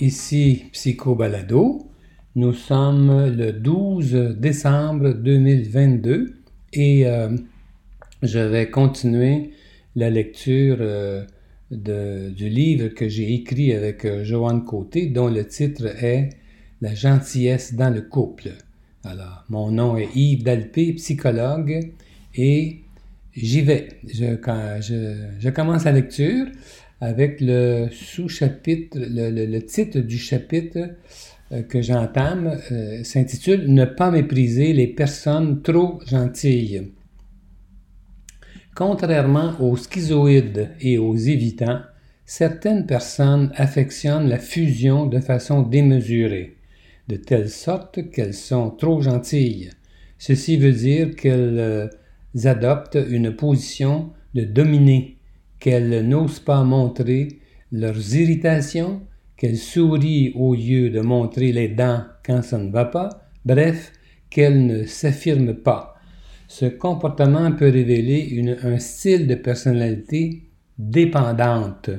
Ici Psycho Balado. Nous sommes le 12 décembre 2022 et euh, je vais continuer la lecture euh, du livre que j'ai écrit avec euh, Joanne Côté, dont le titre est La gentillesse dans le couple. Alors, mon nom est Yves Dalpé, psychologue, et j'y vais. je, commence la lecture avec le sous-chapitre, le, titre du chapitre euh, que j'entame euh, s'intitule Ne pas mépriser les personnes trop gentilles. Contrairement aux schizoïdes et aux évitants, certaines personnes affectionnent la fusion de façon démesurée, de telle sorte qu'elles sont trop gentilles. Ceci veut dire qu'elles euh, adoptent une position de dominer qu'elles n'osent pas montrer leurs irritations, qu'elles sourient au lieu de montrer les dents quand ça ne va pas, bref, qu'elles ne s'affirment pas. Ce comportement peut révéler un style de personnalité dépendante.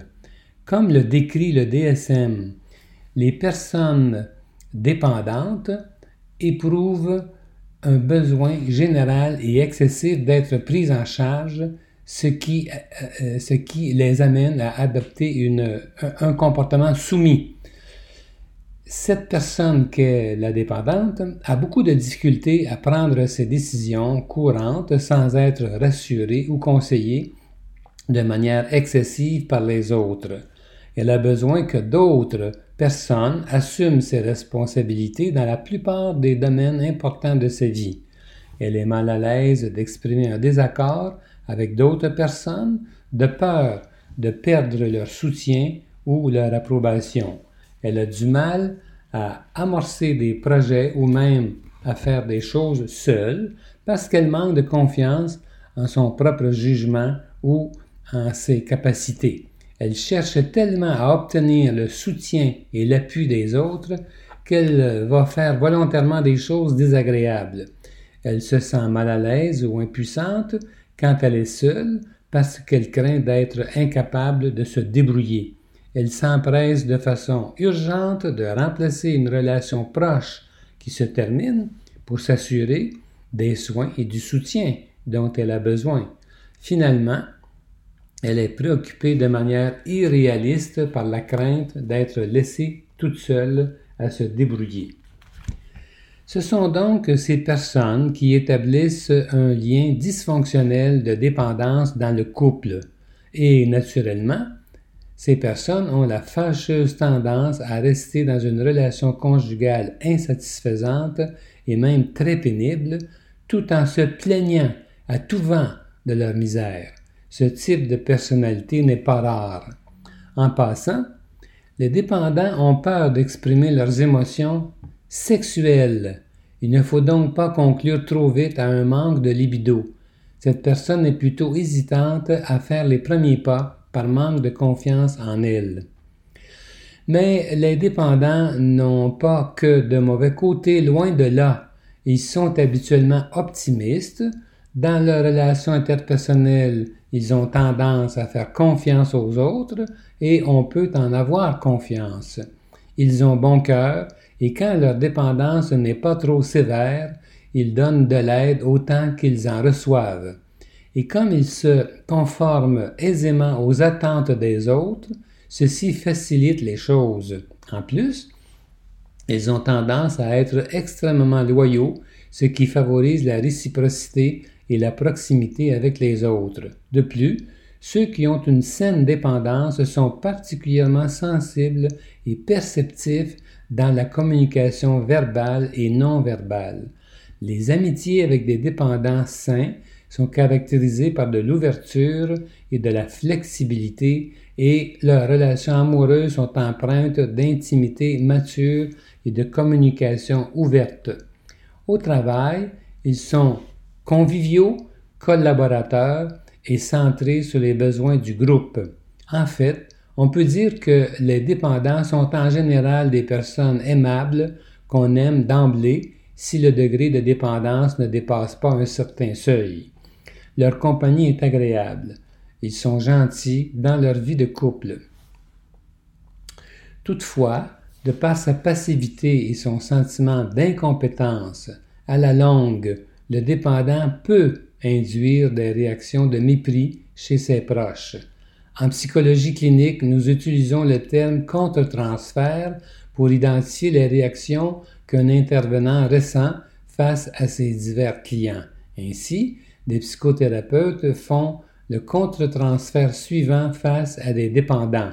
Comme le décrit le DSM, les personnes dépendantes éprouvent un besoin général et excessif d'être prises en charge ce qui, euh, euh, les amène à adopter une, un, comportement soumis. Cette personne qui est la dépendante a beaucoup de difficultés à prendre ses décisions courantes sans être rassurée ou conseillée de manière excessive par les autres. Elle a besoin que d'autres personnes assument ses responsabilités dans la plupart des domaines importants de sa vie. Elle est mal à l'aise d'exprimer un désaccord avec d'autres personnes de peur de perdre leur soutien ou leur approbation. Elle a du mal à amorcer des projets ou même à faire des choses seule parce qu'elle manque de confiance en son propre jugement ou en ses capacités. Elle cherche tellement à obtenir le soutien et l'appui des autres qu'elle va faire volontairement des choses désagréables. Elle se sent mal à l'aise ou impuissante quand elle est seule parce qu'elle craint d'être incapable de se débrouiller. Elle s'empresse de façon urgente de remplacer une relation proche qui se termine pour s'assurer des soins et du soutien dont elle a besoin. Finalement, elle est préoccupée de manière irréaliste par la crainte d'être laissée toute seule à se débrouiller. Ce sont donc ces personnes qui établissent un lien dysfonctionnel de dépendance dans le couple et, naturellement, ces personnes ont la fâcheuse tendance à rester dans une relation conjugale insatisfaisante et même très pénible, tout en se plaignant à tout vent de leur misère. Ce type de personnalité n'est pas rare. En passant, les dépendants ont peur d'exprimer leurs émotions sexuelle. Il ne faut donc pas conclure trop vite à un manque de libido. Cette personne est plutôt hésitante à faire les premiers pas par manque de confiance en elle. Mais les dépendants n'ont pas que de mauvais côtés, loin de là. Ils sont habituellement optimistes. Dans leurs relations interpersonnelles, ils ont tendance à faire confiance aux autres et on peut en avoir confiance. Ils ont bon cœur et quand leur dépendance n'est pas trop sévère, ils donnent de l'aide autant qu'ils en reçoivent. Et comme ils se conforment aisément aux attentes des autres, ceci facilite les choses. En plus, ils ont tendance à être extrêmement loyaux, ce qui favorise la réciprocité et la proximité avec les autres. De plus, ceux qui ont une saine dépendance sont particulièrement sensibles et perceptifs dans la communication verbale et non verbale. Les amitiés avec des dépendants sains sont caractérisées par de l'ouverture et de la flexibilité et leurs relations amoureuses sont empreintes d'intimité mature et de communication ouverte. Au travail, ils sont conviviaux, collaborateurs et centrés sur les besoins du groupe. En fait, on peut dire que les dépendants sont en général des personnes aimables, qu'on aime d'emblée si le degré de dépendance ne dépasse pas un certain seuil. Leur compagnie est agréable. Ils sont gentils dans leur vie de couple. Toutefois, de par sa passivité et son sentiment d'incompétence, à la longue, le dépendant peut induire des réactions de mépris chez ses proches. En psychologie clinique, nous utilisons le terme contre-transfert pour identifier les réactions qu'un intervenant ressent face à ses divers clients. Ainsi, des psychothérapeutes font le contre-transfert suivant face à des dépendants.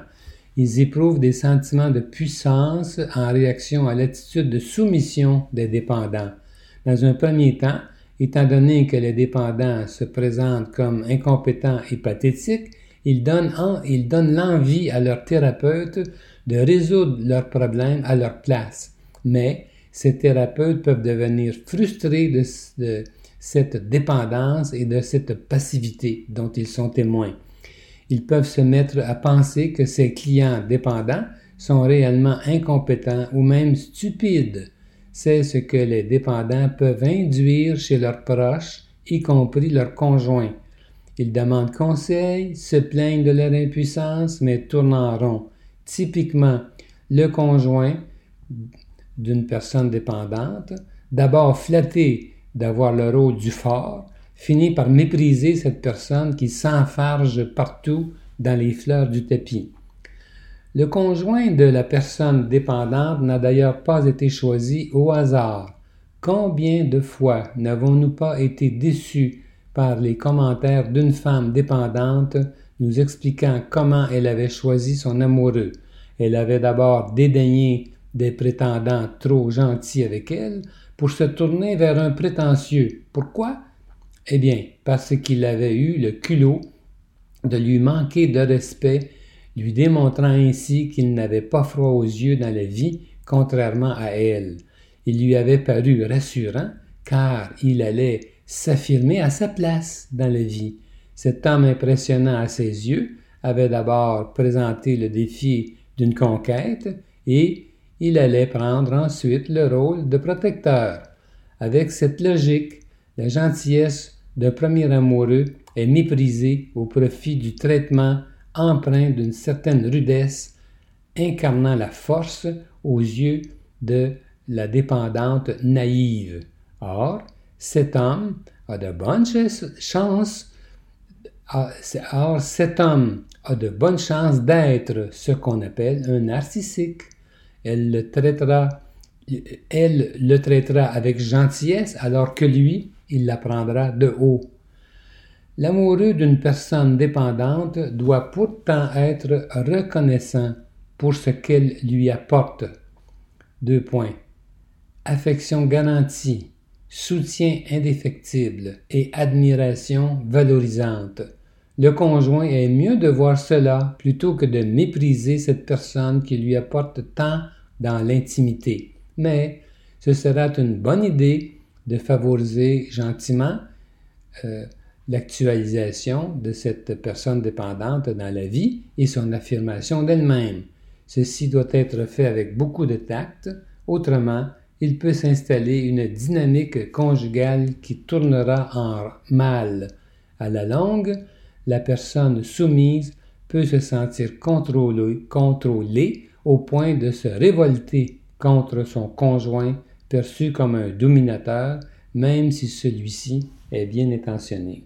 Ils éprouvent des sentiments de puissance en réaction à l'attitude de soumission des dépendants. Dans un premier temps, étant donné que les dépendants se présentent comme incompétents et pathétiques, ils donnent, l'envie à leur thérapeute de résoudre leurs problèmes à leur place. Mais ces thérapeutes peuvent devenir frustrés de cette dépendance et de cette passivité dont ils sont témoins. Ils peuvent se mettre à penser que ces clients dépendants sont réellement incompétents ou même stupides. C'est ce que les dépendants peuvent induire chez leurs proches, y compris leurs conjoints. Ils demandent conseil, se plaignent de leur impuissance, mais tournent en rond. Typiquement, le conjoint d'une personne dépendante, d'abord flatté d'avoir le rôle du fort, finit par mépriser cette personne qui s'enfarge partout dans les fleurs du tapis. Le conjoint de la personne dépendante n'a d'ailleurs pas été choisi au hasard. Combien de fois n'avons-nous pas été déçus par les commentaires d'une femme dépendante nous expliquant comment elle avait choisi son amoureux? Elle avait d'abord dédaigné des prétendants trop gentils avec elle pour se tourner vers un prétentieux. Pourquoi? Eh bien, parce qu'il avait eu le culot de lui manquer de respect, lui démontrant ainsi qu'il n'avait pas froid aux yeux dans la vie, contrairement à elle. Il lui avait paru rassurant, car il allait s'affirmer à sa place dans la vie. Cet homme impressionnant à ses yeux avait d'abord présenté le défi d'une conquête et il allait prendre ensuite le rôle de protecteur. Avec cette logique, la gentillesse d'un premier amoureux est méprisée au profit du traitement empreint d'une certaine rudesse, incarnant la force aux yeux de la dépendante naïve. Or, cet homme a de bonnes chances, or cet homme a de bonnes chances d'être ce qu'on appelle un narcissique. Elle le traitera, elle le traitera avec gentillesse, alors que lui, il la prendra de haut. L'amoureux d'une personne dépendante doit pourtant être reconnaissant pour ce qu'elle lui apporte. Deux points. Affection garantie, soutien indéfectible et admiration valorisante. Le conjoint est mieux de voir cela plutôt que de mépriser cette personne qui lui apporte tant dans l'intimité. Mais ce sera une bonne idée de favoriser gentiment euh, l'actualisation de cette personne dépendante dans la vie et son affirmation d'elle-même. Ceci doit être fait avec beaucoup de tact, autrement il peut s'installer une dynamique conjugale qui tournera en mal. À la longue, la personne soumise peut se sentir contrôlée, contrôlée au point de se révolter contre son conjoint perçu comme un dominateur, même si celui-ci est bien intentionné.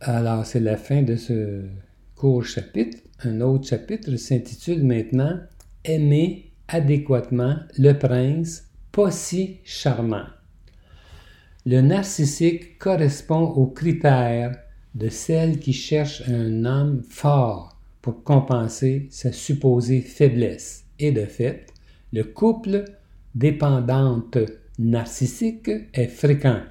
Alors, c'est la fin de ce court chapitre. Un autre chapitre s'intitule maintenant aimer adéquatement le prince pas si charmant. Le narcissique correspond aux critères de celle qui cherche un homme fort pour compenser sa supposée faiblesse. Et de fait, le couple dépendante narcissique est fréquent.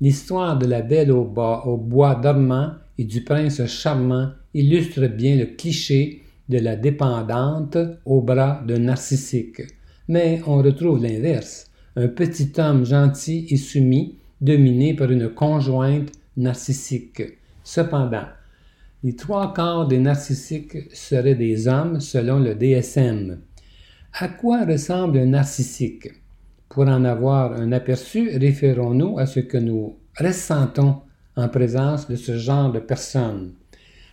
L'histoire de la belle au, bois dormant et du prince charmant illustre bien le cliché de la dépendante au bras d'un narcissique. Mais on retrouve l'inverse, un petit homme gentil et soumis, dominé par une conjointe narcissique. Cependant, les trois quarts des narcissiques seraient des hommes selon le DSM. À quoi ressemble un narcissique? Pour en avoir un aperçu, référons-nous à ce que nous ressentons en présence de ce genre de personne.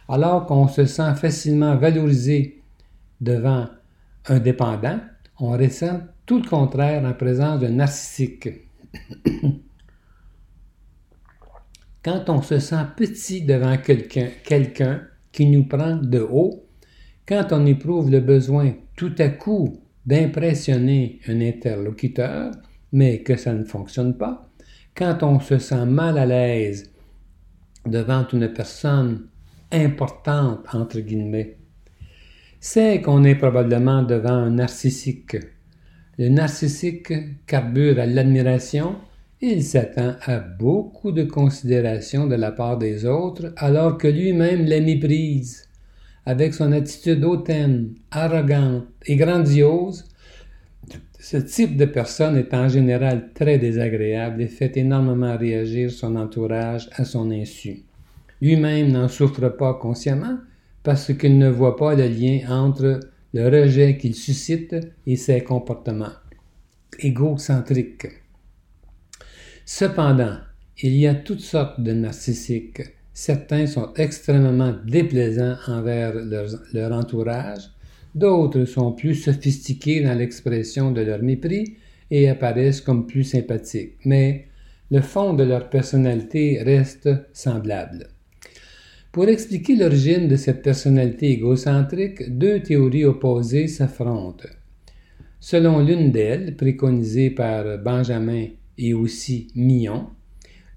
Alors qu'on se sent facilement valorisé devant un dépendant, on ressent tout le contraire en présence d'un narcissique. Quand on se sent petit devant quelqu'un, quelqu'un qui nous prend de haut, quand on éprouve le besoin tout à coup d'impressionner un interlocuteur, mais que ça ne fonctionne pas, quand on se sent mal à l'aise devant une personne importante, entre guillemets, c'est qu'on est probablement devant un narcissique. Le narcissique carbure à l'admiration il s'attend à beaucoup de considération de la part des autres alors que lui-même les méprise. Avec son attitude hautaine, arrogante et grandiose, ce type de personne est en général très désagréable et fait énormément réagir son entourage à son insu. Lui-même n'en souffre pas consciemment parce qu'il ne voit pas le lien entre le rejet qu'il suscite et ses comportements égocentriques. Cependant, il y a toutes sortes de narcissiques. Certains sont extrêmement déplaisants envers leur, entourage, d'autres sont plus sophistiqués dans l'expression de leur mépris et apparaissent comme plus sympathiques, mais le fond de leur personnalité reste semblable. Pour expliquer l'origine de cette personnalité égocentrique, deux théories opposées s'affrontent. Selon l'une d'elles, préconisée par Benjamin et aussi Millon,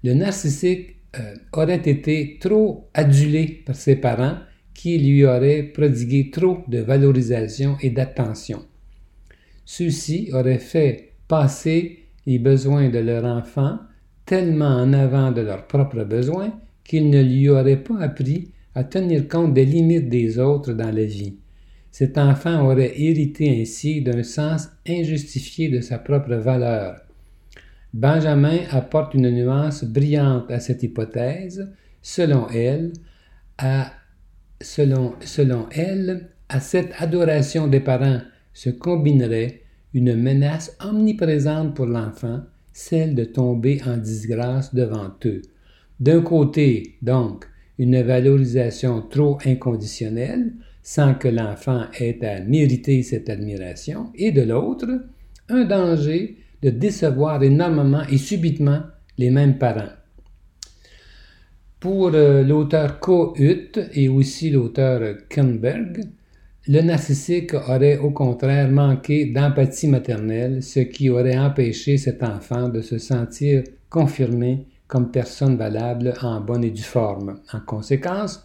le narcissique euh, aurait été trop adulé par ses parents qui lui auraient prodigué trop de valorisation et d'attention. Ceux-ci auraient fait passer les besoins de leur enfant tellement en avant de leurs propres besoins qu'il ne lui aurait pas appris à tenir compte des limites des autres dans la vie. Cet enfant aurait hérité ainsi d'un sens injustifié de sa propre valeur. Benjamin apporte une nuance brillante à cette hypothèse. Selon elle, à, selon, selon elle, à cette adoration des parents se combinerait une menace omniprésente pour l'enfant, celle de tomber en disgrâce devant eux. D'un côté, donc, une valorisation trop inconditionnelle, sans que l'enfant ait à mériter cette admiration, et de l'autre, un danger de décevoir énormément et subitement les mêmes parents. Pour euh, l'auteur Kohut et aussi l'auteur Kernberg, le narcissique aurait au contraire manqué d'empathie maternelle, ce qui aurait empêché cet enfant de se sentir confirmé comme personne valable en bonne et due forme. En conséquence,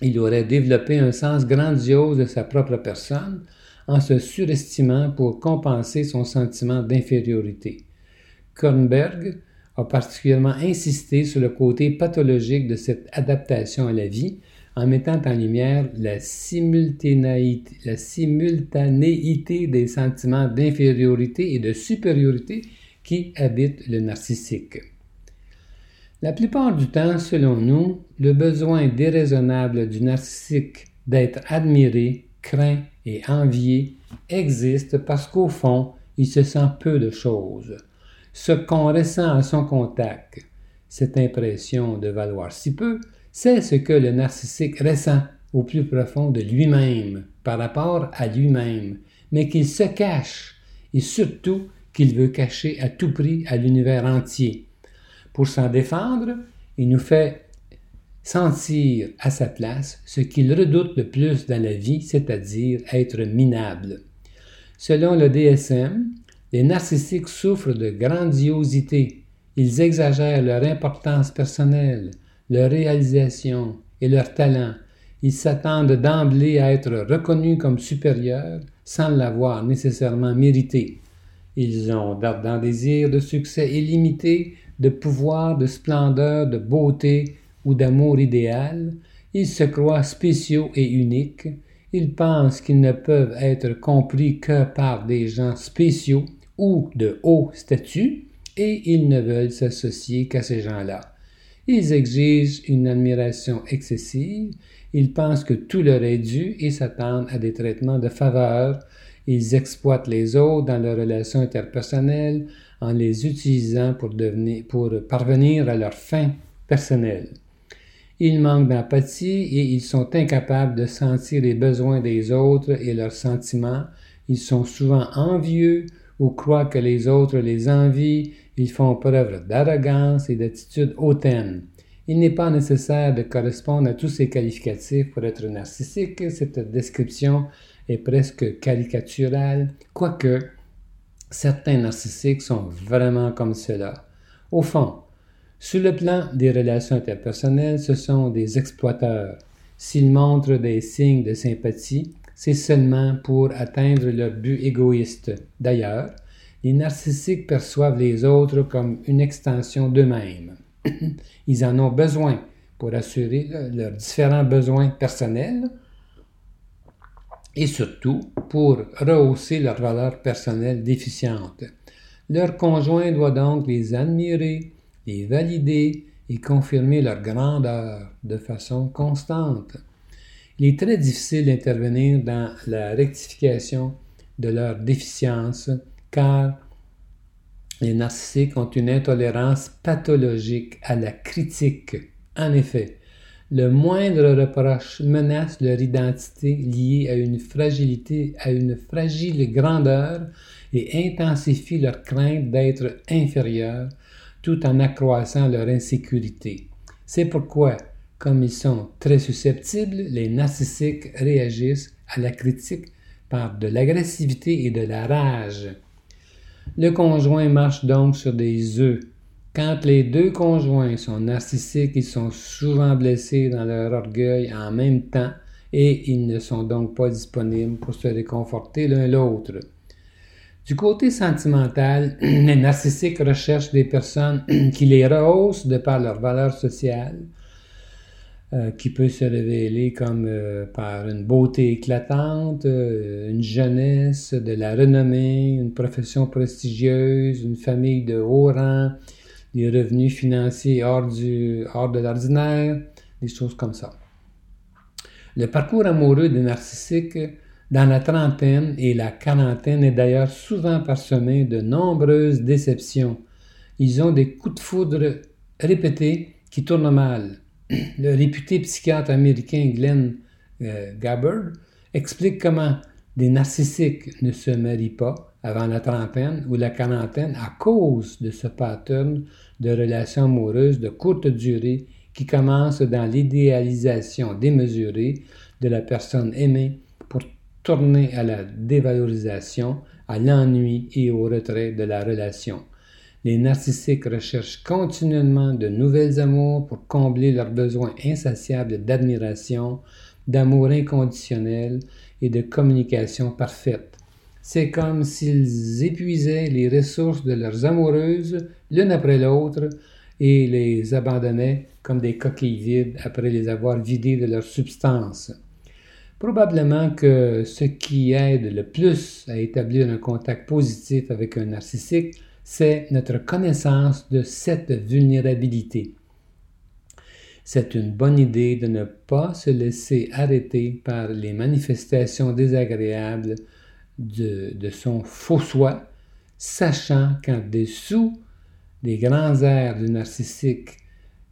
il aurait développé un sens grandiose de sa propre personne en se surestimant pour compenser son sentiment d'infériorité. Kornberg a particulièrement insisté sur le côté pathologique de cette adaptation à la vie en mettant en lumière la simultanéité, la simultanéité des sentiments d'infériorité et de supériorité qui habitent le narcissique. La plupart du temps, selon nous, le besoin déraisonnable du narcissique d'être admiré, craint et envié existe parce qu'au fond, il se sent peu de choses. Ce qu'on ressent à son contact, cette impression de valoir si peu, c'est ce que le narcissique ressent au plus profond de lui-même par rapport à lui-même, mais qu'il se cache et surtout qu'il veut cacher à tout prix à l'univers entier. Pour s'en défendre, il nous fait sentir à sa place ce qu'il redoute le plus dans la vie, c'est-à-dire être minable. Selon le DSM, les narcissiques souffrent de grandiosité. Ils exagèrent leur importance personnelle, leur réalisation et leur talent. Ils s'attendent d'emblée à être reconnus comme supérieurs sans l'avoir nécessairement mérité. Ils ont d'ardents désirs de succès illimité de pouvoir, de splendeur, de beauté ou d'amour idéal, ils se croient spéciaux et uniques, ils pensent qu'ils ne peuvent être compris que par des gens spéciaux ou de haut statut, et ils ne veulent s'associer qu'à ces gens-là. Ils exigent une admiration excessive, ils pensent que tout leur est dû et s'attendent à des traitements de faveur. Ils exploitent les autres dans leurs relations interpersonnelles en les utilisant pour, devenir, pour parvenir à leurs fins personnelles. Ils manquent d'empathie et ils sont incapables de sentir les besoins des autres et leurs sentiments. Ils sont souvent envieux ou croient que les autres les envient. Ils font preuve d'arrogance et d'attitude hautaine. Il n'est pas nécessaire de correspondre à tous ces qualificatifs pour être narcissique. Cette description est presque caricaturale, quoique certains narcissiques sont vraiment comme cela. Au fond, sur le plan des relations interpersonnelles, ce sont des exploiteurs. S'ils montrent des signes de sympathie, c'est seulement pour atteindre leur but égoïste. D'ailleurs, les narcissiques perçoivent les autres comme une extension d'eux-mêmes. Ils en ont besoin pour assurer leurs différents besoins personnels et surtout pour rehausser leur valeur personnelle déficiente. Leur conjoint doit donc les admirer, les valider et confirmer leur grandeur de façon constante. Il est très difficile d'intervenir dans la rectification de leurs déficiences car les narcissiques ont une intolérance pathologique à la critique. En effet, le moindre reproche menace leur identité liée à une fragilité, à une fragile grandeur et intensifie leur crainte d'être inférieurs tout en accroissant leur insécurité. C'est pourquoi, comme ils sont très susceptibles, les narcissiques réagissent à la critique par de l'agressivité et de la rage. Le conjoint marche donc sur des œufs. Quand les deux conjoints sont narcissiques, ils sont souvent blessés dans leur orgueil en même temps et ils ne sont donc pas disponibles pour se réconforter l'un l'autre. Du côté sentimental, les narcissiques recherchent des personnes qui les rehaussent de par leur valeur sociale, euh, qui peut se révéler comme euh, par une beauté éclatante, euh, une jeunesse, de la renommée, une profession prestigieuse, une famille de haut rang, des revenus financiers hors, du, hors de l'ordinaire, des choses comme ça. Le parcours amoureux des narcissiques dans la trentaine et la quarantaine est d'ailleurs souvent parsemé de nombreuses déceptions. Ils ont des coups de foudre répétés qui tournent mal le réputé psychiatre américain Glenn euh, Gabbard explique comment des narcissiques ne se marient pas avant la trentaine ou la quarantaine à cause de ce pattern de relations amoureuses de courte durée qui commence dans l'idéalisation démesurée de la personne aimée tourner à la dévalorisation, à l'ennui et au retrait de la relation. Les narcissiques recherchent continuellement de nouvelles amours pour combler leurs besoins insatiables d'admiration, d'amour inconditionnel et de communication parfaite. C'est comme s'ils épuisaient les ressources de leurs amoureuses l'une après l'autre et les abandonnaient comme des coquilles vides après les avoir vidées de leur substance. Probablement que ce qui aide le plus à établir un contact positif avec un narcissique, c'est notre connaissance de cette vulnérabilité. C'est une bonne idée de ne pas se laisser arrêter par les manifestations désagréables de, son faux soi, sachant qu'en dessous des grands airs du narcissique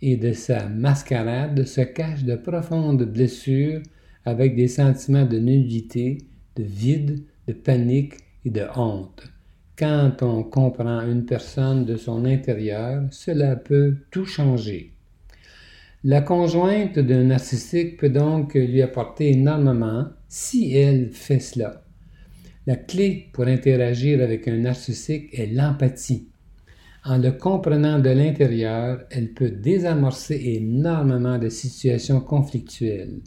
et de sa mascarade se cachent de profondes blessures avec des sentiments de nullité, de vide, de panique et de honte. Quand on comprend une personne de son intérieur, cela peut tout changer. La conjointe d'un narcissique peut donc lui apporter énormément si elle fait cela. La clé pour interagir avec un narcissique est l'empathie. En le comprenant de l'intérieur, elle peut désamorcer énormément de situations conflictuelles.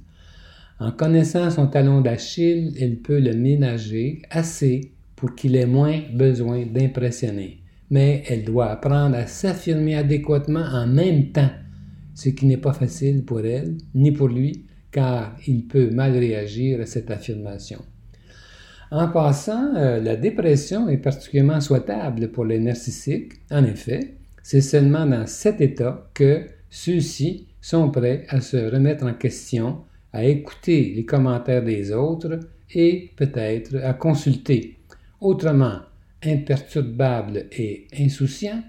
En connaissant son talon d'Achille, elle peut le ménager assez pour qu'il ait moins besoin d'impressionner. Mais elle doit apprendre à s'affirmer adéquatement en même temps, ce qui n'est pas facile pour elle ni pour lui, car il peut mal réagir à cette affirmation. En passant, euh, la dépression est particulièrement souhaitable pour les narcissiques. En effet, c'est seulement dans cet état que ceux-ci sont prêts à se remettre en question, à écouter les commentaires des autres et peut-être à consulter. Autrement, imperturbables et insouciants,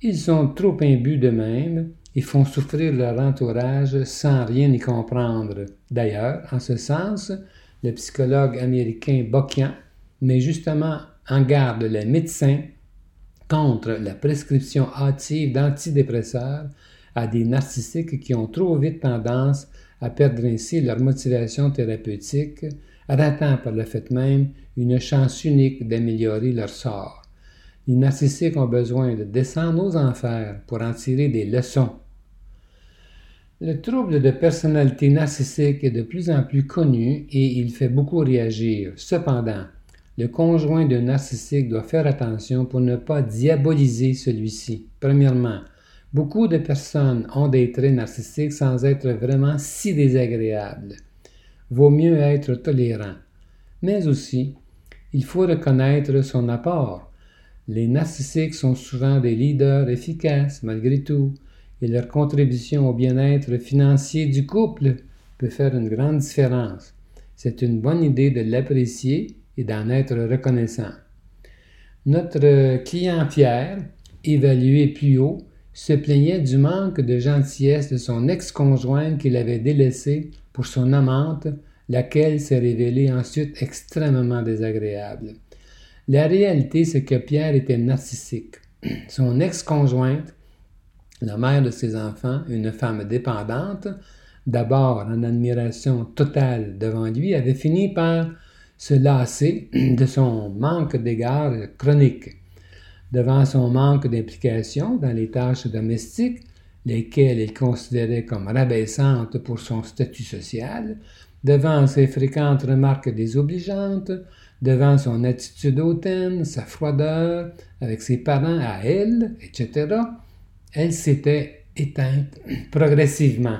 ils sont trop imbus d'eux-mêmes et font souffrir leur entourage sans rien y comprendre. D'ailleurs, en ce sens, le psychologue américain Bokian met justement en garde les médecins contre la prescription hâtive d'antidépresseurs à des narcissiques qui ont trop vite tendance à perdre ainsi leur motivation thérapeutique, ratant par le fait même une chance unique d'améliorer leur sort. Les narcissiques ont besoin de descendre aux enfers pour en tirer des leçons. Le trouble de personnalité narcissique est de plus en plus connu et il fait beaucoup réagir. Cependant, le conjoint d'un narcissique doit faire attention pour ne pas diaboliser celui-ci. Premièrement, Beaucoup de personnes ont des traits narcissiques sans être vraiment si désagréables. Vaut mieux être tolérant. Mais aussi, il faut reconnaître son apport. Les narcissiques sont souvent des leaders efficaces malgré tout, et leur contribution au bien-être financier du couple peut faire une grande différence. C'est une bonne idée de l'apprécier et d'en être reconnaissant. Notre client Pierre, évalué plus haut, se plaignait du manque de gentillesse de son ex-conjointe qu'il avait délaissée pour son amante, laquelle s'est révélée ensuite extrêmement désagréable. La réalité, c'est que Pierre était narcissique. Son ex-conjointe, la mère de ses enfants, une femme dépendante, d'abord en admiration totale devant lui, avait fini par se lasser de son manque d'égard chronique devant son manque d'implication dans les tâches domestiques, lesquelles il considérait comme rabaissantes pour son statut social, devant ses fréquentes remarques désobligeantes, devant son attitude hautaine, sa froideur avec ses parents à elle, etc., elle s'était éteinte progressivement.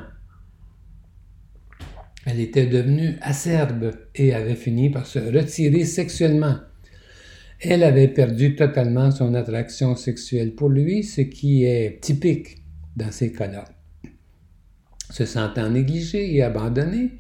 Elle était devenue acerbe et avait fini par se retirer sexuellement. Elle avait perdu totalement son attraction sexuelle pour lui, ce qui est typique dans ces cas-là. Se sentant négligé et abandonné,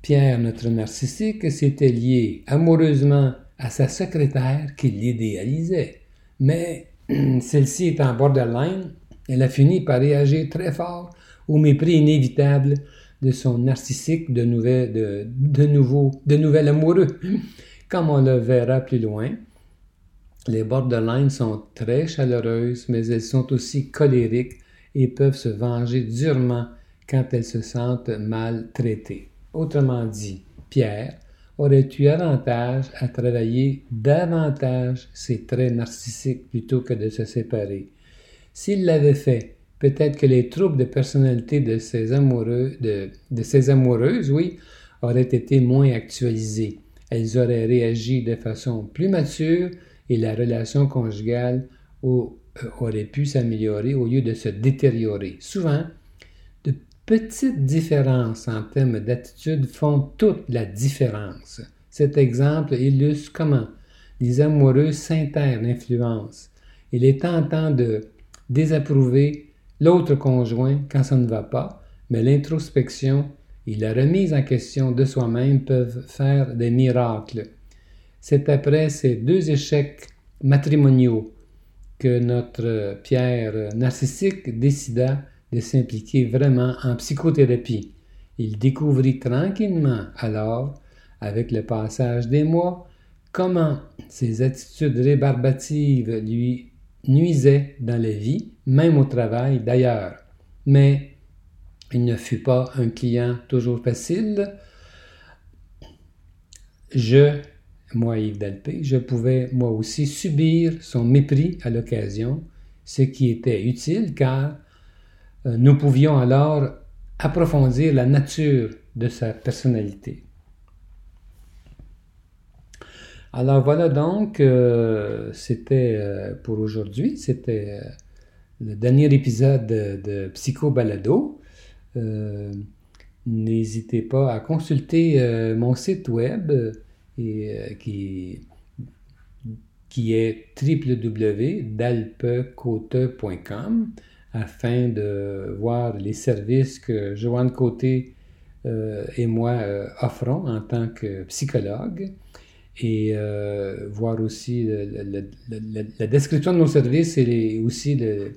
Pierre, notre narcissique, s'était lié amoureusement à sa secrétaire qui l'idéalisait. Mais celle-ci étant borderline, elle a fini par réagir très fort au mépris inévitable de son narcissique de, de, de, nouveau, de nouvel amoureux, comme on le verra plus loin. Les borderlines sont très chaleureuses, mais elles sont aussi colériques et peuvent se venger durement quand elles se sentent mal traitées. Autrement dit, Pierre aurait eu avantage à travailler davantage? Ses traits narcissiques plutôt que de se séparer. S'il l'avait fait, peut-être que les troubles de personnalité de ses amoureux, de ses amoureuses, oui, auraient été moins actualisés. Elles auraient réagi de façon plus mature et la relation conjugale euh, aurait pu s'améliorer au lieu de se détériorer. Souvent, de petites différences en termes d'attitude font toute la différence. Cet exemple illustre comment les amoureux s'intèrent l'influence. Il est tentant de désapprouver l'autre conjoint quand ça ne va pas, mais l'introspection et la remise en question de soi-même peuvent faire des miracles. C'est après ces deux échecs matrimoniaux que notre Pierre narcissique décida de s'impliquer vraiment en psychothérapie. Il découvrit tranquillement alors, avec le passage des mois, comment ses attitudes rébarbatives lui nuisaient dans la vie, même au travail d'ailleurs. Mais il ne fut pas un client toujours facile. Je moi Yves Dalpé, je pouvais moi aussi subir son mépris à l'occasion, ce qui était utile car euh, nous pouvions alors approfondir la nature de sa personnalité. Alors voilà donc, euh, c'était euh, pour aujourd'hui, c'était le dernier épisode de, de Psycho Balado. N'hésitez pas à consulter mon site web euh, qui, qui est www.dalpecote.com afin de voir les services que Joanne Côté et moi offrons en tant que psychologue et voir aussi la description de nos services et aussi de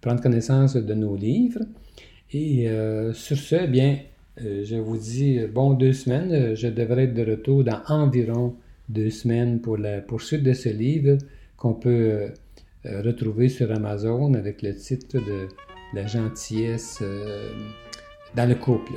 prendre connaissance de nos livres. Et sur ce, bien, je vous dis bon deux semaines. Je devrais être de retour dans environ deux semaines pour la poursuite de ce livre qu'on peut euh, retrouver sur Amazon avec le titre de La gentillesse euh, dans le couple.